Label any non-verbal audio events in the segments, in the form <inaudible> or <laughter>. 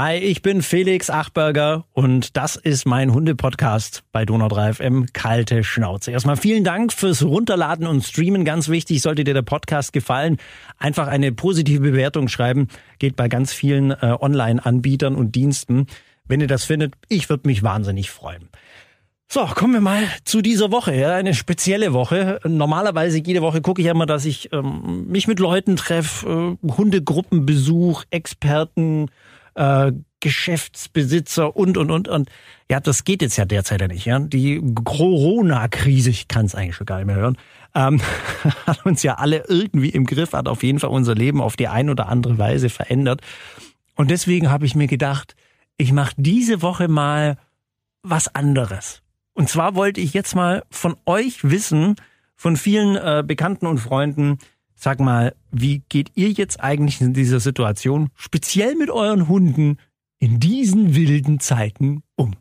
Hi, ich bin Felix Achberger und das ist mein Hunde-Podcast bei Donau 3 FM, Kalte Schnauze. Erstmal vielen Dank fürs Runterladen und Streamen. Ganz wichtig, sollte dir der Podcast gefallen, einfach eine positive Bewertung schreiben. Geht bei ganz vielen äh, Online-Anbietern und Diensten. Wenn ihr das findet, ich würde mich wahnsinnig freuen. So, kommen wir mal zu dieser Woche. Ja, eine spezielle Woche. Normalerweise jede Woche gucke ich immer, dass ich ähm, mich mit Leuten treffe, äh, Hundegruppenbesuch, Experten, äh, Geschäftsbesitzer und, und, und, und. Ja, das geht jetzt ja derzeit ja nicht. Ja? Die Corona-Krise, ich kann es eigentlich schon gar nicht mehr hören, ähm, <laughs> hat uns ja alle irgendwie im Griff, hat auf jeden Fall unser Leben auf die ein oder andere Weise verändert. Und deswegen habe ich mir gedacht, ich mache diese Woche mal was anderes. Und zwar wollte ich jetzt mal von euch wissen, von vielen äh, Bekannten und Freunden, Sag mal, wie geht ihr jetzt eigentlich in dieser Situation, speziell mit euren Hunden, in diesen wilden Zeiten um?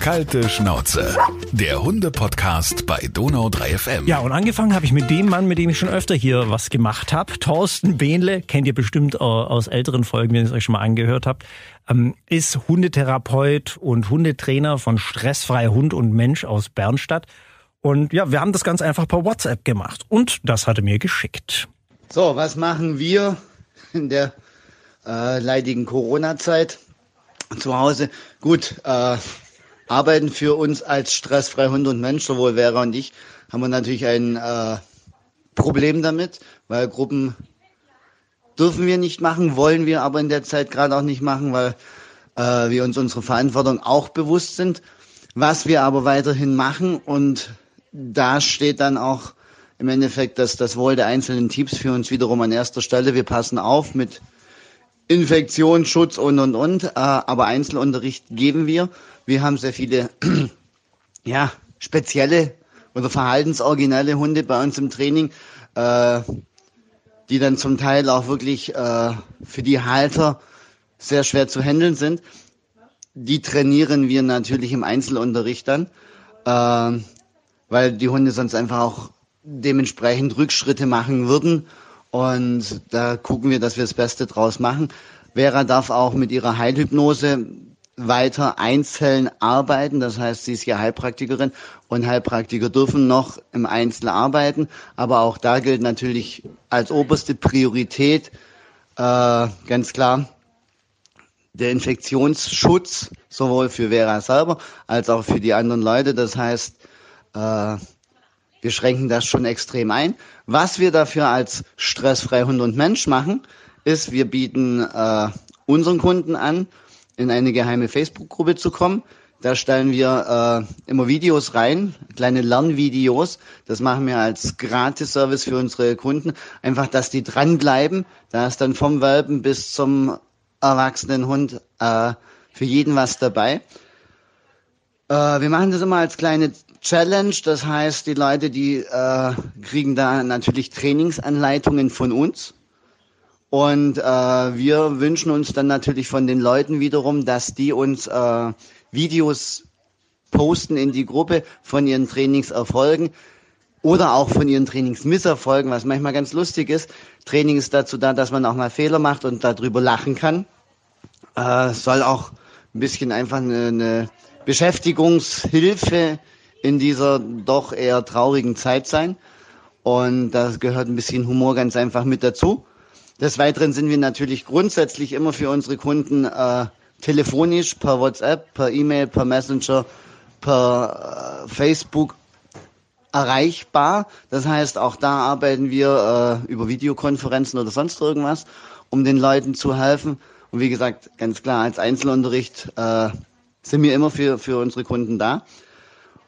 Kalte Schnauze, der Hunde-Podcast bei Donau 3 FM. Ja, und angefangen habe ich mit dem Mann, mit dem ich schon öfter hier was gemacht habe. Thorsten Behnle, kennt ihr bestimmt aus älteren Folgen, wenn ihr es euch schon mal angehört habt, ähm, ist Hundetherapeut und Hundetrainer von Stressfrei Hund und Mensch aus Bernstadt. Und ja, wir haben das ganz einfach per WhatsApp gemacht. Und das hatte mir geschickt. So, was machen wir in der äh, leidigen Corona-Zeit zu Hause? Gut, äh, arbeiten für uns als stressfrei Hund und Mensch, sowohl Vera und ich, haben wir natürlich ein äh, Problem damit, weil Gruppen dürfen wir nicht machen, wollen wir aber in der Zeit gerade auch nicht machen, weil äh, wir uns unsere Verantwortung auch bewusst sind. Was wir aber weiterhin machen und da steht dann auch im Endeffekt dass das Wohl der einzelnen Teams für uns wiederum an erster Stelle. Wir passen auf mit Infektionsschutz und und und, äh, aber Einzelunterricht geben wir. Wir haben sehr viele <clears throat> ja spezielle oder verhaltensoriginelle Hunde bei uns im Training, äh, die dann zum Teil auch wirklich äh, für die Halter sehr schwer zu handeln sind. Die trainieren wir natürlich im Einzelunterricht dann. Äh, weil die Hunde sonst einfach auch dementsprechend Rückschritte machen würden. Und da gucken wir, dass wir das Beste draus machen. Vera darf auch mit ihrer Heilhypnose weiter einzeln arbeiten. Das heißt, sie ist ja Heilpraktikerin und Heilpraktiker dürfen noch im Einzel arbeiten. Aber auch da gilt natürlich als oberste Priorität äh, ganz klar der Infektionsschutz, sowohl für Vera selber als auch für die anderen Leute. Das heißt, äh, wir schränken das schon extrem ein. Was wir dafür als stressfrei Hund und Mensch machen, ist, wir bieten äh, unseren Kunden an, in eine geheime Facebook-Gruppe zu kommen. Da stellen wir äh, immer Videos rein, kleine Lernvideos. Das machen wir als Gratis-Service für unsere Kunden. Einfach, dass die dranbleiben. Da ist dann vom Welpen bis zum erwachsenen Hund äh, für jeden was dabei. Äh, wir machen das immer als kleine Challenge. Das heißt, die Leute, die äh, kriegen da natürlich Trainingsanleitungen von uns. Und äh, wir wünschen uns dann natürlich von den Leuten wiederum, dass die uns äh, Videos posten in die Gruppe von ihren Trainingserfolgen oder auch von ihren Trainingsmisserfolgen, was manchmal ganz lustig ist. Training ist dazu da, dass man auch mal Fehler macht und darüber lachen kann. Äh, soll auch ein bisschen einfach eine, eine Beschäftigungshilfe in dieser doch eher traurigen Zeit sein. Und da gehört ein bisschen Humor ganz einfach mit dazu. Des Weiteren sind wir natürlich grundsätzlich immer für unsere Kunden äh, telefonisch, per WhatsApp, per E-Mail, per Messenger, per äh, Facebook erreichbar. Das heißt, auch da arbeiten wir äh, über Videokonferenzen oder sonst irgendwas, um den Leuten zu helfen. Und wie gesagt, ganz klar, als Einzelunterricht äh, sind wir immer für, für unsere Kunden da.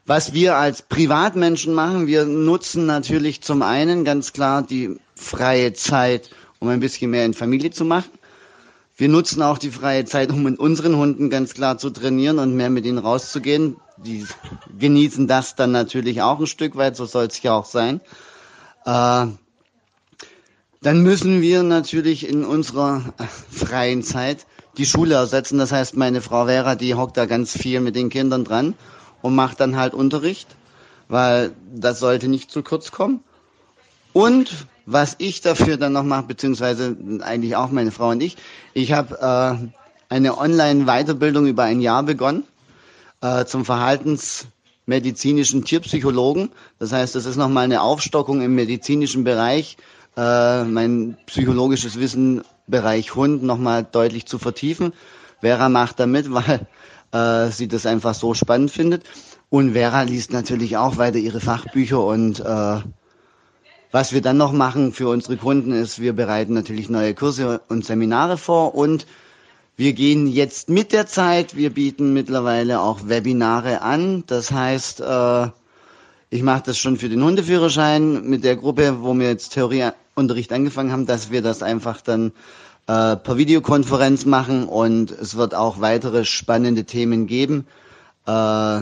Was wir als Privatmenschen machen, wir nutzen natürlich zum einen ganz klar die freie Zeit, um ein bisschen mehr in Familie zu machen. Wir nutzen auch die freie Zeit, um mit unseren Hunden ganz klar zu trainieren und mehr mit ihnen rauszugehen. Die genießen das dann natürlich auch ein Stück weit, so soll es ja auch sein. Äh, dann müssen wir natürlich in unserer <laughs> freien Zeit die Schule ersetzen. Das heißt, meine Frau Vera, die hockt da ganz viel mit den Kindern dran und macht dann halt Unterricht, weil das sollte nicht zu kurz kommen. Und was ich dafür dann noch mache, beziehungsweise eigentlich auch meine Frau und ich, ich habe äh, eine Online-Weiterbildung über ein Jahr begonnen äh, zum verhaltensmedizinischen Tierpsychologen. Das heißt, das ist nochmal eine Aufstockung im medizinischen Bereich, äh, mein psychologisches Wissen Bereich Hund nochmal deutlich zu vertiefen. Vera macht damit, <laughs> weil äh, sie das einfach so spannend findet. Und Vera liest natürlich auch weiter ihre Fachbücher und äh, was wir dann noch machen für unsere Kunden ist, wir bereiten natürlich neue Kurse und Seminare vor und wir gehen jetzt mit der Zeit. Wir bieten mittlerweile auch Webinare an. Das heißt, äh, ich mache das schon für den Hundeführerschein mit der Gruppe, wo wir jetzt Theorieunterricht angefangen haben, dass wir das einfach dann äh, per Videokonferenz machen und es wird auch weitere spannende Themen geben. Äh,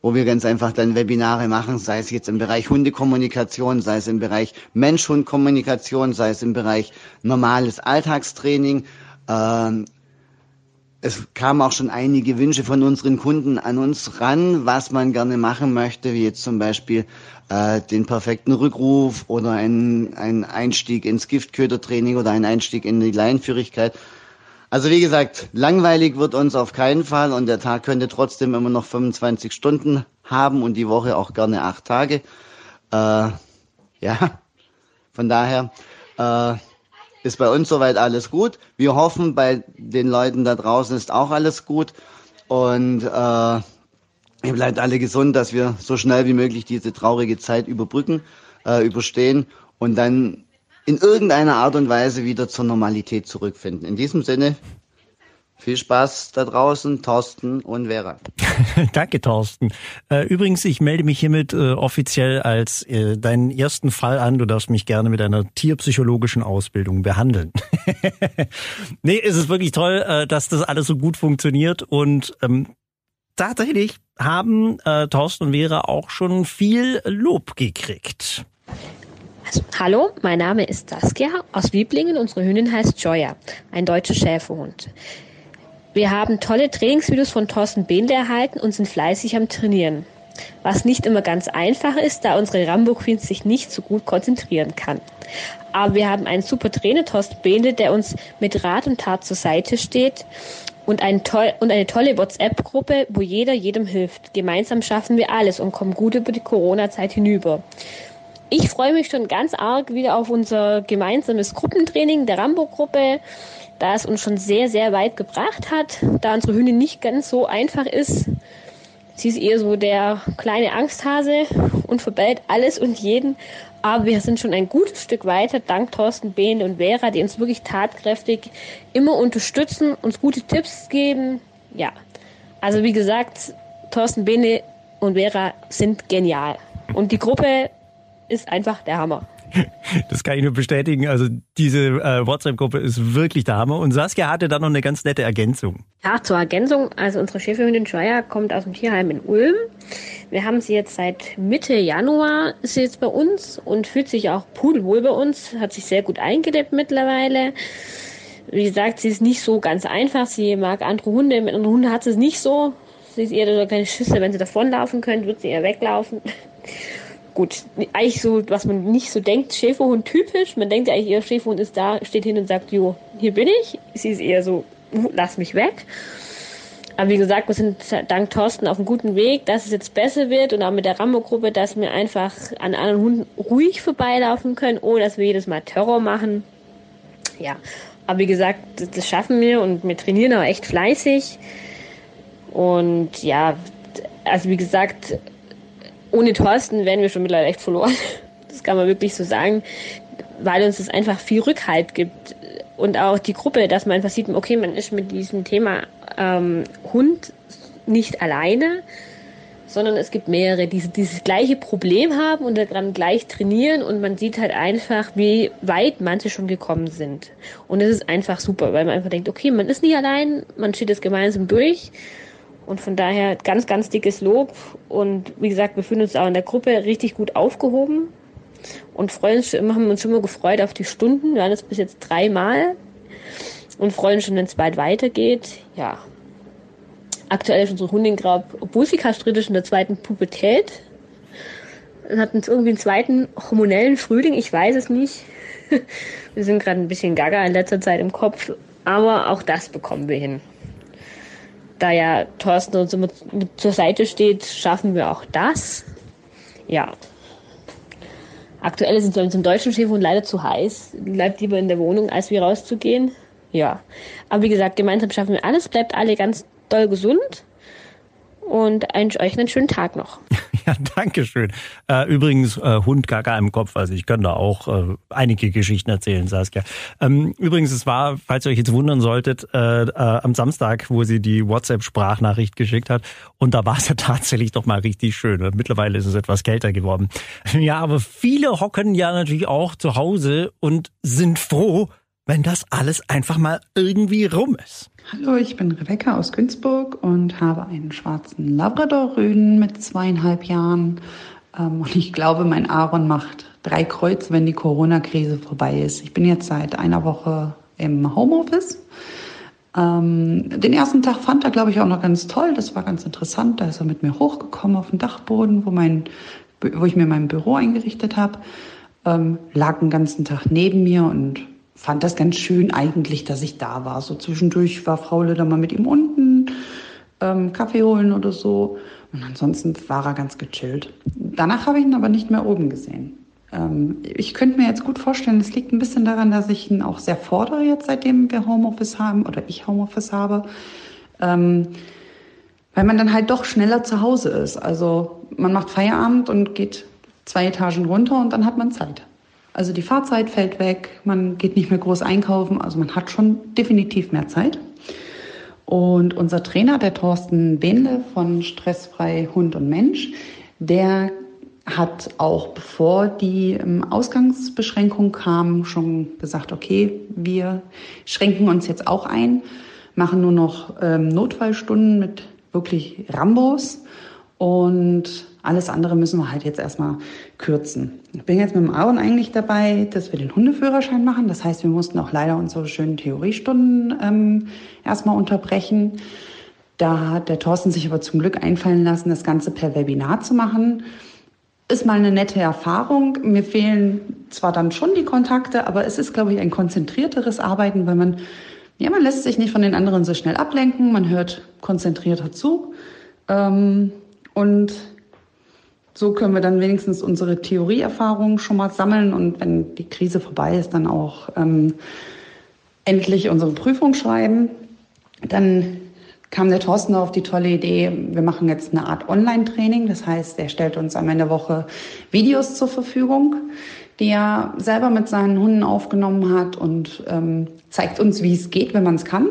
wo wir ganz einfach dann Webinare machen, sei es jetzt im Bereich Hundekommunikation, sei es im Bereich Mensch-Hund-Kommunikation, sei es im Bereich normales Alltagstraining. Ähm, es kamen auch schon einige Wünsche von unseren Kunden an uns ran, was man gerne machen möchte, wie jetzt zum Beispiel äh, den perfekten Rückruf oder ein, ein Einstieg ins Giftködertraining oder ein Einstieg in die Leinführigkeit. Also wie gesagt, langweilig wird uns auf keinen Fall und der Tag könnte trotzdem immer noch 25 Stunden haben und die Woche auch gerne acht Tage. Äh, ja, von daher äh, ist bei uns soweit alles gut. Wir hoffen, bei den Leuten da draußen ist auch alles gut und äh, ihr bleibt alle gesund, dass wir so schnell wie möglich diese traurige Zeit überbrücken, äh, überstehen und dann in irgendeiner Art und Weise wieder zur Normalität zurückfinden. In diesem Sinne, viel Spaß da draußen, Thorsten und Vera. <laughs> Danke, Thorsten. Äh, übrigens, ich melde mich hiermit äh, offiziell als äh, deinen ersten Fall an. Du darfst mich gerne mit einer tierpsychologischen Ausbildung behandeln. <laughs> nee, es ist wirklich toll, dass das alles so gut funktioniert und ähm, tatsächlich haben äh, Thorsten und Vera auch schon viel Lob gekriegt. Also, hallo, mein Name ist Saskia aus Wieblingen. Unsere Hündin heißt Joya, ein deutscher Schäferhund. Wir haben tolle Trainingsvideos von Thorsten Behnle erhalten und sind fleißig am Trainieren. Was nicht immer ganz einfach ist, da unsere Rambo Queen sich nicht so gut konzentrieren kann. Aber wir haben einen super Trainer, Thorsten Behnle, der uns mit Rat und Tat zur Seite steht und, ein toll, und eine tolle WhatsApp-Gruppe, wo jeder jedem hilft. Gemeinsam schaffen wir alles und kommen gut über die Corona-Zeit hinüber. Ich freue mich schon ganz arg wieder auf unser gemeinsames Gruppentraining der Rambo-Gruppe, da es uns schon sehr, sehr weit gebracht hat, da unsere Hündin nicht ganz so einfach ist. Sie ist eher so der kleine Angsthase und verbellt alles und jeden. Aber wir sind schon ein gutes Stück weiter, dank Thorsten Behn und Vera, die uns wirklich tatkräftig immer unterstützen, uns gute Tipps geben. Ja, also wie gesagt, Thorsten Behne und Vera sind genial. Und die Gruppe ist einfach der Hammer. <laughs> Das kann ich nur bestätigen. Also diese äh, WhatsApp-Gruppe ist wirklich der Hammer. Und Saskia hatte da noch eine ganz nette Ergänzung. Ja, zur Ergänzung. Also unsere Schäferhündin Schreier kommt aus dem Tierheim in Ulm. Wir haben sie jetzt seit Mitte Januar, ist sie jetzt bei uns und fühlt sich auch pudelwohl bei uns. Hat sich sehr gut eingelebt mittlerweile. Wie gesagt, sie ist nicht so ganz einfach. Sie mag andere Hunde. Mit anderen Hunden hat sie es nicht so. Sie ist eher so eine kleine Schüssel. Wenn sie davonlaufen könnte, wird sie eher weglaufen gut, eigentlich so, was man nicht so denkt, Schäferhund typisch. Man denkt ja eigentlich, ihr Schäferhund ist da, steht hin und sagt, jo, hier bin ich. Sie ist eher so, lass mich weg. Aber wie gesagt, wir sind dank Thorsten auf einem guten Weg, dass es jetzt besser wird und auch mit der Rambo-Gruppe, dass wir einfach an anderen Hunden ruhig vorbeilaufen können, ohne dass wir jedes Mal Terror machen. Ja, aber wie gesagt, das schaffen wir und wir trainieren auch echt fleißig. Und ja, also wie gesagt, ohne Thorsten wären wir schon mittlerweile echt verloren. Das kann man wirklich so sagen, weil uns das einfach viel Rückhalt gibt. Und auch die Gruppe, dass man einfach sieht, okay, man ist mit diesem Thema ähm, Hund nicht alleine, sondern es gibt mehrere, die dieses gleiche Problem haben und daran gleich trainieren und man sieht halt einfach, wie weit manche schon gekommen sind. Und es ist einfach super, weil man einfach denkt, okay, man ist nicht allein, man steht es gemeinsam durch und von daher ganz, ganz dickes Lob. Und wie gesagt, wir fühlen uns auch in der Gruppe richtig gut aufgehoben und freuen uns schon, haben uns schon mal gefreut auf die Stunden. Wir waren jetzt bis jetzt dreimal und freuen uns schon, wenn es bald weitergeht. Ja. Aktuell ist unsere Hundin, glaub, obwohl sie kastriert in der zweiten Pubertät, Wir hatten irgendwie einen zweiten hormonellen Frühling, ich weiß es nicht. <laughs> Wir sind gerade ein bisschen gaga in letzter Zeit im Kopf, aber auch das bekommen wir hin. Da ja Thorsten uns immer zur Seite steht, schaffen wir auch das. Ja. Aktuell es bei uns im deutschen Schäferhund leider zu heiß. Bleibt lieber in der Wohnung, als wir rauszugehen. Ja. Aber wie gesagt, gemeinsam schaffen wir alles. Bleibt alle ganz doll gesund und euch einen schönen Tag noch. <laughs> Ja, danke schön. Äh, übrigens, äh, Hund gaga im Kopf, also ich kann da auch äh, einige Geschichten erzählen, Saskia. Ähm, übrigens, es war, falls ihr euch jetzt wundern solltet, am Samstag, wo sie die WhatsApp-Sprachnachricht geschickt hat und da war es <laughs> ja tatsächlich doch mal richtig schön. Mittlerweile ist es etwas kälter geworden. Ja, aber viele hocken ja natürlich auch zu Hause und sind froh, wenn das alles einfach mal irgendwie rum ist. Hallo, ich bin Rebecca aus Günzburg und habe einen schwarzen Labrador-Rüden mit zweieinhalb Jahren. Ähm, und ich glaube, mein Aaron macht drei Kreuze, wenn die Corona-Krise vorbei ist. Ich bin jetzt seit einer Woche im Homeoffice. Ähm, den ersten Tag fand er, glaube ich, auch noch ganz toll. Das war ganz interessant. Da ist er mit mir hochgekommen auf den Dachboden, wo, mein, wo ich mir mein Büro eingerichtet habe. Ähm, lag den ganzen Tag neben mir und fand das ganz schön eigentlich, dass ich da war. So zwischendurch war Frau Lüder mal mit ihm unten, ähm, Kaffee holen oder so. Und ansonsten war er ganz gechillt. Danach habe ich ihn aber nicht mehr oben gesehen. Ähm, ich könnte mir jetzt gut vorstellen, es liegt ein bisschen daran, dass ich ihn auch sehr fordere jetzt, seitdem wir Homeoffice haben oder ich Homeoffice habe. Ähm, weil man dann halt doch schneller zu Hause ist. Also man macht Feierabend und geht zwei Etagen runter und dann hat man Zeit. Also die Fahrzeit fällt weg, man geht nicht mehr groß einkaufen, also man hat schon definitiv mehr Zeit. Und unser Trainer, der Thorsten Behnle von Stressfrei Hund und Mensch, der hat auch bevor die ähm, Ausgangsbeschränkung kam, schon gesagt, okay, wir schränken uns jetzt auch ein, machen nur noch ähm, Notfallstunden mit wirklich Rambos und alles andere müssen wir halt jetzt erstmal kürzen. Ich bin jetzt mit dem Aaron eigentlich dabei, dass wir den Hundeführerschein machen. Das heißt, wir mussten auch leider unsere schönen Theoriestunden ähm, erstmal unterbrechen. Da hat der Thorsten sich aber zum Glück einfallen lassen, das Ganze per Webinar zu machen. Ist mal eine nette Erfahrung. Mir fehlen zwar dann schon die Kontakte, aber es ist, glaube ich, ein konzentrierteres Arbeiten, weil man, ja, man lässt sich nicht von den anderen so schnell ablenken, man hört konzentrierter zu. Ähm, und so können wir dann wenigstens unsere Theorieerfahrungen schon mal sammeln und wenn die Krise vorbei ist, dann auch ähm, endlich unsere Prüfung schreiben. Dann kam der Thorsten auf die tolle Idee, wir machen jetzt eine Art Online-Training. Das heißt, er stellt uns am Ende der Woche Videos zur Verfügung, die er selber mit seinen Hunden aufgenommen hat und ähm, zeigt uns, wie es geht, wenn man es kann.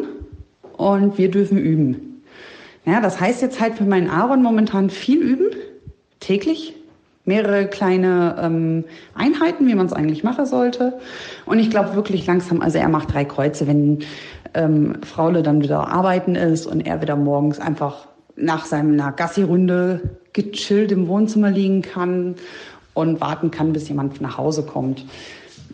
Und wir dürfen üben. Ja, das heißt jetzt halt für meinen Aaron momentan viel üben täglich mehrere kleine ähm, Einheiten, wie man es eigentlich machen sollte. Und ich glaube wirklich langsam, also er macht drei Kreuze, wenn ähm, Fraule dann wieder arbeiten ist und er wieder morgens einfach nach seiner Gassi-Runde gechillt im Wohnzimmer liegen kann und warten kann, bis jemand nach Hause kommt.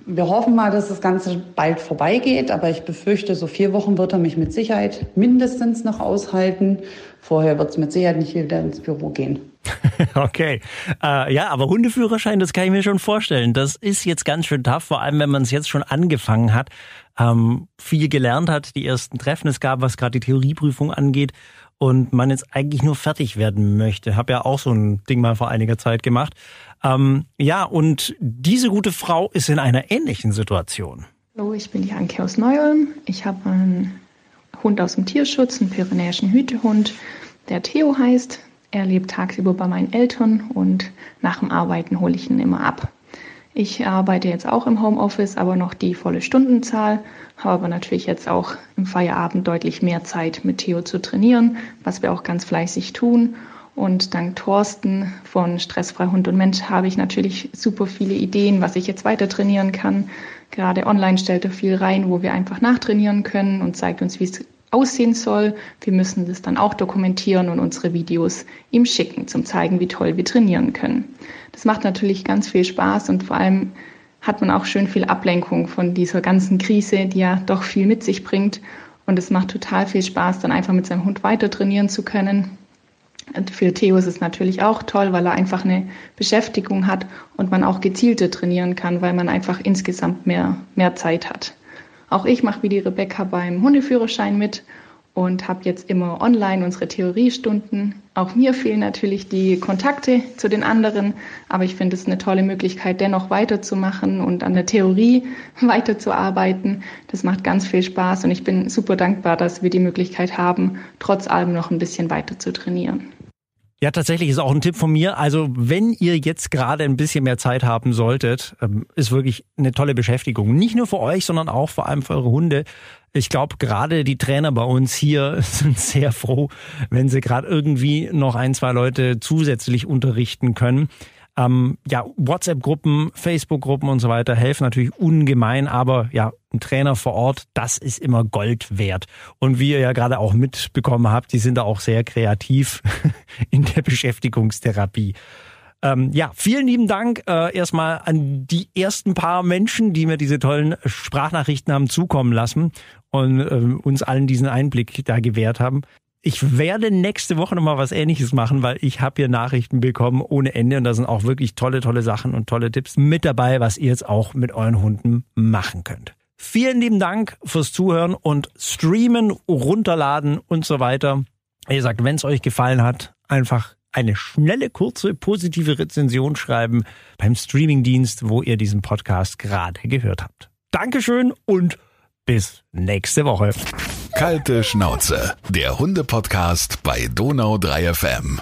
Wir hoffen mal, dass das Ganze bald vorbeigeht, aber ich befürchte, so vier Wochen wird er mich mit Sicherheit mindestens noch aushalten. Vorher wird es mit Sicherheit nicht wieder ins Büro gehen. <laughs> Okay. Äh, ja, aber Hundeführerschein, das kann ich mir schon vorstellen. Das ist jetzt ganz schön tough, vor allem wenn man es jetzt schon angefangen hat, ähm, viel gelernt hat, die ersten Treffen es gab, was gerade die Theorieprüfung angeht und man jetzt eigentlich nur fertig werden möchte. Hab ja auch so ein Ding mal vor einiger Zeit gemacht. Ähm, ja, und diese gute Frau ist in einer ähnlichen Situation. Hallo, ich bin die Anke aus Neu-Ulm. Ich habe einen Hund aus dem Tierschutz, einen pyrenäischen Hütehund, der Theo heißt. Er lebt tagsüber bei meinen Eltern und nach dem Arbeiten hole ich ihn immer ab. Ich arbeite jetzt auch im Homeoffice, aber noch die volle Stundenzahl, habe aber natürlich jetzt auch im Feierabend deutlich mehr Zeit mit Theo zu trainieren, was wir auch ganz fleißig tun. Und dank Thorsten von Stressfrei Hund und Mensch habe ich natürlich super viele Ideen, was ich jetzt weiter trainieren kann. Gerade online stellt er viel rein, wo wir einfach nachtrainieren können und zeigt uns, wie es aussehen soll. Wir müssen das dann auch dokumentieren und unsere Videos ihm schicken, zum zeigen, wie toll wir trainieren können. Das macht natürlich ganz viel Spaß und vor allem hat man auch schön viel Ablenkung von dieser ganzen Krise, die ja doch viel mit sich bringt. Und es macht total viel Spaß, dann einfach mit seinem Hund weiter trainieren zu können. Für Theo ist es natürlich auch toll, weil er einfach eine Beschäftigung hat und man auch gezielter trainieren kann, weil man einfach insgesamt mehr, mehr Zeit hat. Auch ich mache wie die Rebecca beim Hundeführerschein mit und habe jetzt immer online unsere Theoriestunden. Auch mir fehlen natürlich die Kontakte zu den anderen, aber ich finde es eine tolle Möglichkeit, dennoch weiterzumachen und an der Theorie <laughs> weiterzuarbeiten. Das macht ganz viel Spaß und ich bin super dankbar, dass wir die Möglichkeit haben, trotz allem noch ein bisschen weiter zu trainieren. Ja, tatsächlich ist auch ein Tipp von mir. Also, wenn ihr jetzt gerade ein bisschen mehr Zeit haben solltet, ähm, ist wirklich eine tolle Beschäftigung. Nicht nur für euch, sondern auch vor allem für eure Hunde. Ich glaube, gerade die Trainer bei uns hier <laughs> sind sehr froh, wenn sie gerade irgendwie noch ein, zwei Leute zusätzlich unterrichten können. Ähm, ja, WhatsApp-Gruppen, Facebook-Gruppen und so weiter helfen natürlich ungemein, aber ja, ein Trainer vor Ort, das ist immer Gold wert. Und wie ihr ja gerade auch mitbekommen habt, die sind da auch sehr kreativ <laughs> in der Beschäftigungstherapie. Ähm, ja, vielen lieben Dank äh, erstmal an die ersten paar Menschen, die mir diese tollen Sprachnachrichten haben zukommen lassen und äh, uns allen diesen Einblick da gewährt haben. Ich werde nächste Woche nochmal was ähnliches machen, weil ich habe hier Nachrichten bekommen ohne Ende und da sind auch wirklich tolle, tolle Sachen und tolle Tipps mit dabei, was ihr jetzt auch mit euren Hunden machen könnt. Vielen lieben Dank fürs Zuhören und Streamen, runterladen und so weiter. Wie gesagt, wenn es euch gefallen hat, einfach eine schnelle, kurze, positive Rezension schreiben beim Streamingdienst, wo ihr diesen Podcast gerade gehört habt. Dankeschön und bis nächste Woche. Kalte Schnauze, der Hunde-Podcast bei Donau 3 FM.